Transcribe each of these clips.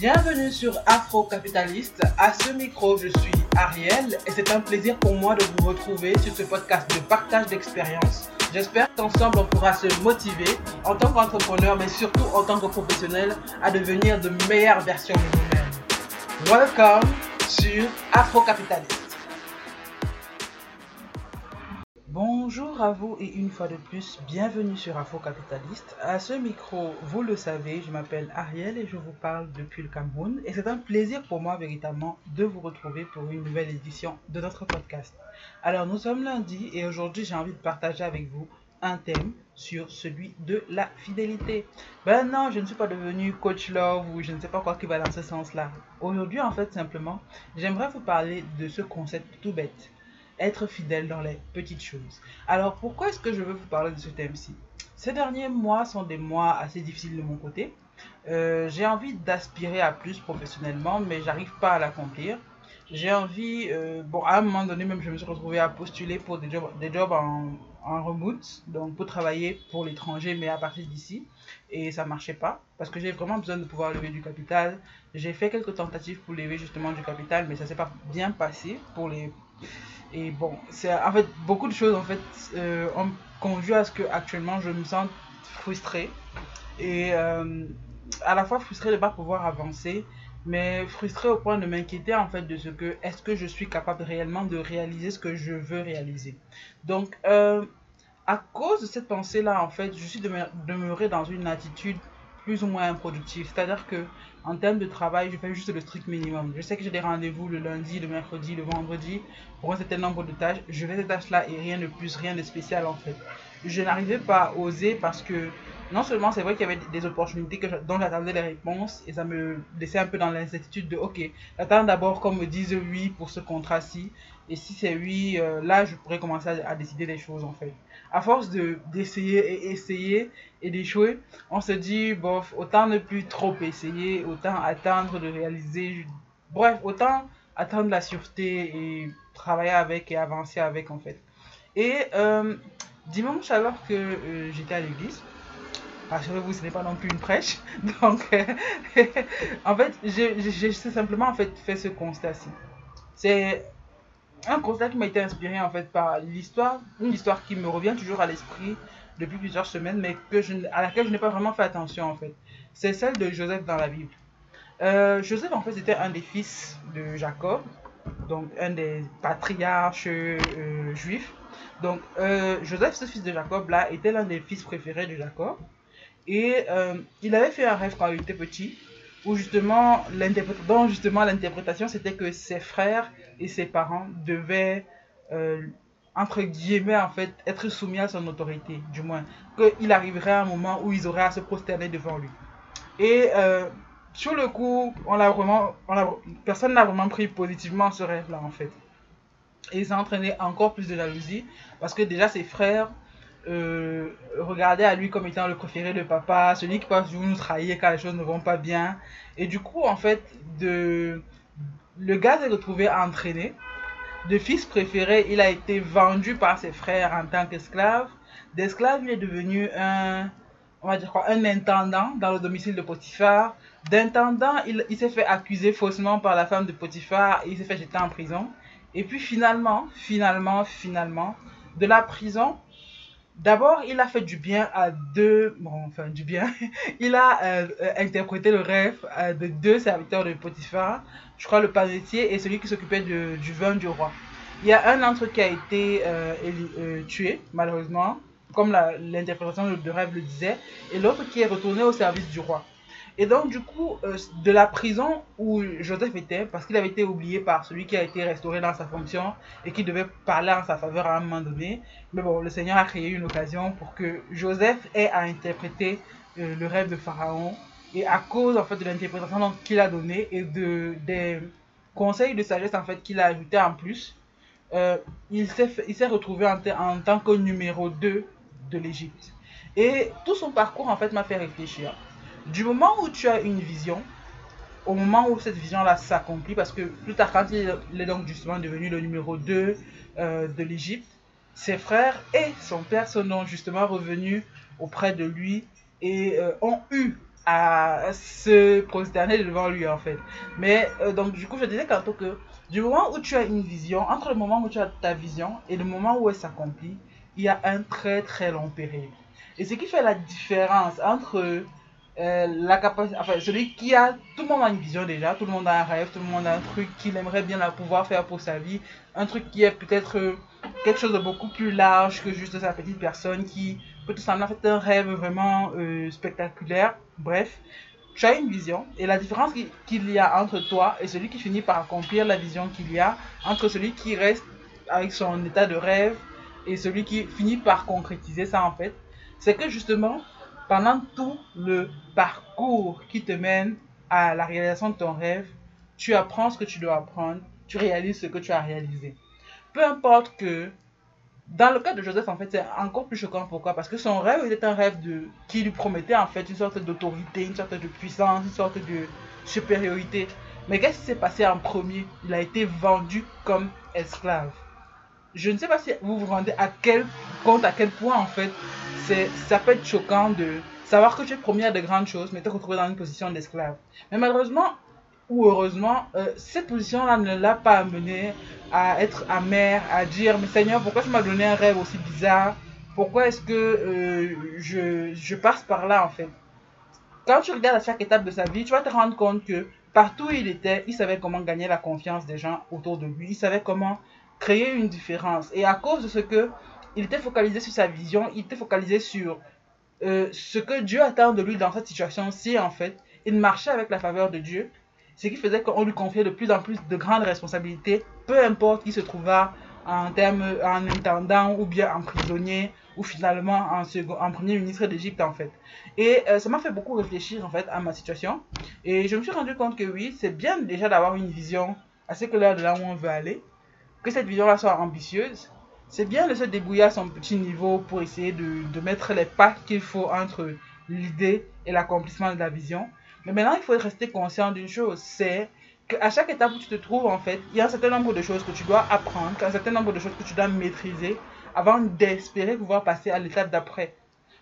Bienvenue sur Afro Capitaliste. À ce micro, je suis Ariel et c'est un plaisir pour moi de vous retrouver sur ce podcast de partage d'expérience. J'espère qu'ensemble on pourra se motiver en tant qu'entrepreneur mais surtout en tant que professionnel à devenir de meilleures versions de nous-mêmes. Welcome sur Afro Capitaliste. Bonjour à vous et une fois de plus, bienvenue sur Afro Capitaliste. À ce micro, vous le savez, je m'appelle Ariel et je vous parle depuis le Cameroun. Et c'est un plaisir pour moi véritablement de vous retrouver pour une nouvelle édition de notre podcast. Alors nous sommes lundi et aujourd'hui j'ai envie de partager avec vous un thème sur celui de la fidélité. Ben non, je ne suis pas devenu coach love ou je ne sais pas quoi qui va dans ce sens-là. Aujourd'hui en fait simplement, j'aimerais vous parler de ce concept tout bête être fidèle dans les petites choses. Alors pourquoi est-ce que je veux vous parler de ce thème-ci? Ces derniers mois sont des mois assez difficiles de mon côté. Euh, j'ai envie d'aspirer à plus professionnellement, mais j'arrive pas à l'accomplir. J'ai envie, euh, bon, à un moment donné, même je me suis retrouvé à postuler pour des jobs, des jobs en, en remote, donc pour travailler pour l'étranger, mais à partir d'ici. Et ça marchait pas, parce que j'ai vraiment besoin de pouvoir lever du capital. J'ai fait quelques tentatives pour lever justement du capital, mais ça s'est pas bien passé pour les et bon, c'est en fait beaucoup de choses en fait euh, ont conduit à ce que actuellement je me sens frustré et euh, à la fois frustré de ne pas pouvoir avancer, mais frustré au point de m'inquiéter en fait de ce que est-ce que je suis capable réellement de réaliser ce que je veux réaliser. Donc euh, à cause de cette pensée là en fait, je suis demeuré dans une attitude plus ou moins improductive, c'est-à-dire que en termes de travail, je fais juste le strict minimum. Je sais que j'ai des rendez-vous le lundi, le mercredi, le vendredi pour un certain nombre de tâches. Je fais ces tâches-là et rien de plus, rien de spécial en fait. Je n'arrivais pas à oser parce que non seulement c'est vrai qu'il y avait des opportunités que, dont j'attendais les réponses et ça me laissait un peu dans l'incertitude de ok, j'attends d'abord qu'on me dise oui pour ce contrat-ci et si c'est oui, euh, là je pourrais commencer à, décider des choses en fait. À force de d'essayer et essayer et d'échouer, on se dit bof, autant ne plus trop essayer, autant attendre de réaliser, bref, autant attendre la sûreté et travailler avec et avancer avec en fait. Et euh, dimanche alors que euh, j'étais à l'église, rassurez-vous, ce n'est pas non plus une prêche. Donc, euh, en fait, j'ai simplement en fait fait ce constat-ci. C'est un constat qui m'a été inspiré en fait par l'histoire, une histoire qui me revient toujours à l'esprit depuis plusieurs semaines, mais que je, à laquelle je n'ai pas vraiment fait attention en fait. C'est celle de Joseph dans la Bible. Euh, Joseph en fait c'était un des fils de Jacob, donc un des patriarches euh, juifs. Donc euh, Joseph, ce fils de Jacob là, était l'un des fils préférés de Jacob. Et il avait fait un rêve quand il était petit, où justement, dont justement l'interprétation c'était que ses frères et ses parents devaient entre guillemets, en fait, être soumis à son autorité, du moins. Qu'il arriverait un moment où ils auraient à se prosterner devant lui. Et euh, sur le coup, on a vraiment, personne n'a vraiment pris positivement ce rêve-là, en fait. Et ça a entraîné encore plus de jalousie, parce que déjà ses frères euh, regardaient à lui comme étant le préféré de papa, celui qui peut nous trahir quand les choses ne vont pas bien. Et du coup, en fait, de, le gars s'est retrouvé entraîné de fils préféré, il a été vendu par ses frères en tant qu'esclave. D'esclave, il est devenu un, on va dire quoi, un intendant dans le domicile de Potiphar. D'intendant, il, il s'est fait accuser faussement par la femme de Potiphar et il s'est fait jeter en prison. Et puis finalement, finalement, finalement, de la prison, D'abord, il a fait du bien à deux, bon, enfin du bien, il a euh, euh, interprété le rêve euh, de deux serviteurs de Potiphar, je crois le panetier et celui qui s'occupait du vin du roi. Il y a un d'entre eux qui a été tué, malheureusement, comme l'interprétation de rêve le disait, et l'autre qui est retourné au service du roi. Et donc, du coup, euh, de la prison où Joseph était, parce qu'il avait été oublié par celui qui a été restauré dans sa fonction et qui devait parler en sa faveur à un moment donné, mais bon, le Seigneur a créé une occasion pour que Joseph ait à interpréter euh, le rêve de Pharaon. Et à cause, en fait, de l'interprétation qu'il a donnée et de, des conseils de sagesse, en fait, qu'il a ajouté en plus, euh, il s'est retrouvé en, en tant que numéro 2 de l'Égypte. Et tout son parcours, en fait, m'a fait réfléchir du moment où tu as une vision, au moment où cette vision-là s'accomplit, parce que plus tard, quand il est donc justement devenu le numéro 2 euh, de l'Égypte, ses frères et son père sont justement revenus auprès de lui et euh, ont eu à se prosterner devant lui en fait. Mais euh, donc du coup je disais tantôt que du moment où tu as une vision, entre le moment où tu as ta vision et le moment où elle s'accomplit, il y a un très très long période. Et ce qui fait la différence entre euh, la capacité, enfin celui qui a, tout le monde a une vision déjà, tout le monde a un rêve, tout le monde a un truc qu'il aimerait bien pouvoir faire pour sa vie, un truc qui est peut-être euh, quelque chose de beaucoup plus large que juste sa petite personne qui peut tout simplement faire un rêve vraiment euh, spectaculaire. Bref, tu as une vision et la différence qu'il y a entre toi et celui qui finit par accomplir la vision qu'il y a, entre celui qui reste avec son état de rêve et celui qui finit par concrétiser ça en fait, c'est que justement, pendant tout le parcours qui te mène à la réalisation de ton rêve, tu apprends ce que tu dois apprendre, tu réalises ce que tu as réalisé. Peu importe que dans le cas de Joseph, en fait, c'est encore plus choquant. Pourquoi? Parce que son rêve était un rêve de, qui lui promettait en fait une sorte d'autorité, une sorte de puissance, une sorte de supériorité. Mais qu'est-ce qui s'est passé en premier? Il a été vendu comme esclave. Je ne sais pas si vous vous rendez à quel compte, à quel point en fait, c'est, ça peut être choquant de savoir que tu es promis à de grandes choses, mais te retrouver dans une position d'esclave. Mais malheureusement, ou heureusement, euh, cette position-là ne l'a pas amené à être amer, à dire, mais Seigneur, pourquoi tu m'as donné un rêve aussi bizarre? Pourquoi est-ce que euh, je, je passe par là en fait? Quand tu regardes à chaque étape de sa vie, tu vas te rendre compte que partout où il était, il savait comment gagner la confiance des gens autour de lui, il savait comment créer une différence. Et à cause de ce que il était focalisé sur sa vision, il était focalisé sur euh, ce que Dieu attend de lui dans cette situation-ci en fait. Il marchait avec la faveur de Dieu ce qui faisait qu'on lui confiait de plus en plus de grandes responsabilités, peu importe qui se trouva en termes en intendant ou bien en prisonnier ou finalement en, en premier ministre d'Égypte en fait. Et euh, ça m'a fait beaucoup réfléchir en fait à ma situation et je me suis rendu compte que oui, c'est bien déjà d'avoir une vision assez claire de là où on veut aller, que cette vision-là soit ambitieuse. C'est bien de se débrouiller à son petit niveau pour essayer de, de mettre les pas qu'il faut entre l'idée et l'accomplissement de la vision. Mais maintenant, il faut rester conscient d'une chose, c'est qu'à chaque étape où tu te trouves, en fait, il y a un certain nombre de choses que tu dois apprendre, un certain nombre de choses que tu dois maîtriser avant d'espérer pouvoir passer à l'étape d'après.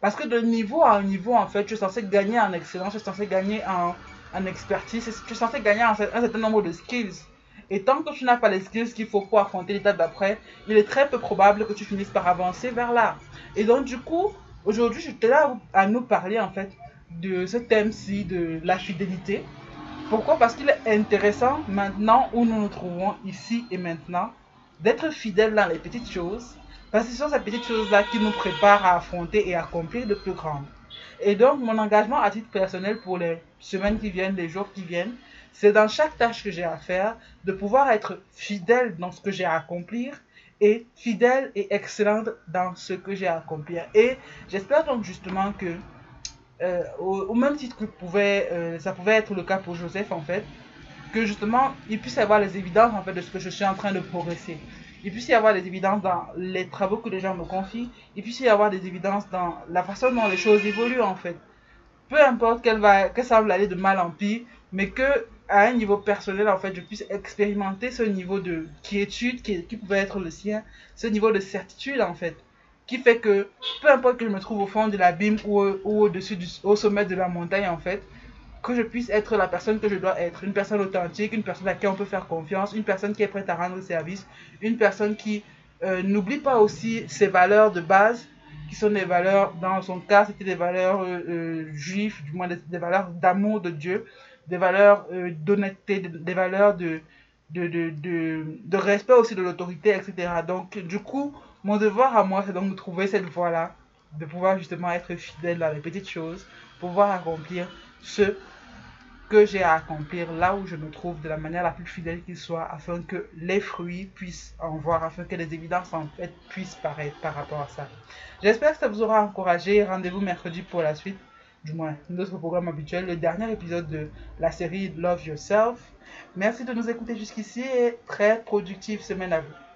Parce que de niveau à niveau, en fait, tu es censé gagner en excellence, tu es censé gagner en, en expertise, tu es censé gagner un certain nombre de skills. Et tant que tu n'as pas les skills qu'il faut pour affronter l'étape d'après, il est très peu probable que tu finisses par avancer vers là. Et donc, du coup, aujourd'hui, je suis là à nous parler, en fait, de ce thème-ci de la fidélité. Pourquoi? Parce qu'il est intéressant maintenant où nous nous trouvons ici et maintenant d'être fidèles dans les petites choses. Parce que ce sont ces petites choses-là qui nous préparent à affronter et accomplir de plus grandes. Et donc, mon engagement à titre personnel pour les semaines qui viennent, les jours qui viennent, c'est dans chaque tâche que j'ai à faire de pouvoir être fidèle dans ce que j'ai à accomplir et fidèle et excellente dans ce que j'ai à accomplir. Et j'espère donc justement que euh, au, même titre que euh, ça pouvait être le cas pour Joseph en fait, que justement il puisse y avoir les évidences en fait de ce que je suis en train de progresser. Il puisse y avoir des évidences dans les travaux que les gens me confient, il puisse y avoir des évidences dans la façon dont les choses évoluent en fait. Peu importe qu'elle va, que ça semble aller de mal en pire, mais que à un niveau personnel en fait je puisse expérimenter ce niveau de quiétude qui, pouvait être le sien, ce niveau de certitude en fait qui fait que peu importe que je me trouve au fond de l'abîme ou, au-dessus au sommet de la montagne en fait, que je puisse être la personne que je dois être, une personne authentique, une personne à qui on peut faire confiance, une personne qui est prête à rendre service, une personne qui euh, n'oublie pas aussi ses valeurs de base, qui sont des valeurs, dans son cas, c'était des valeurs euh, euh, juives, du moins des, valeurs d'amour de Dieu, des valeurs d'honnêteté, des, valeurs de de, de, de, de respect aussi de l'autorité, etc. Donc, du coup, mon devoir à moi, c'est donc de trouver cette voie-là, de pouvoir justement être fidèle dans les petites choses, pouvoir accomplir ce j'ai à accomplir là où je me trouve de la manière la plus fidèle qu'il soit, afin que les fruits puissent en voir, afin que les évidences en fait puissent paraître par rapport à ça. J'espère que ça vous aura encouragé. Rendez-vous mercredi pour la suite, du moins notre programme habituel, le dernier épisode de la série Love Yourself. Merci de nous écouter jusqu'ici et très productive semaine à vous.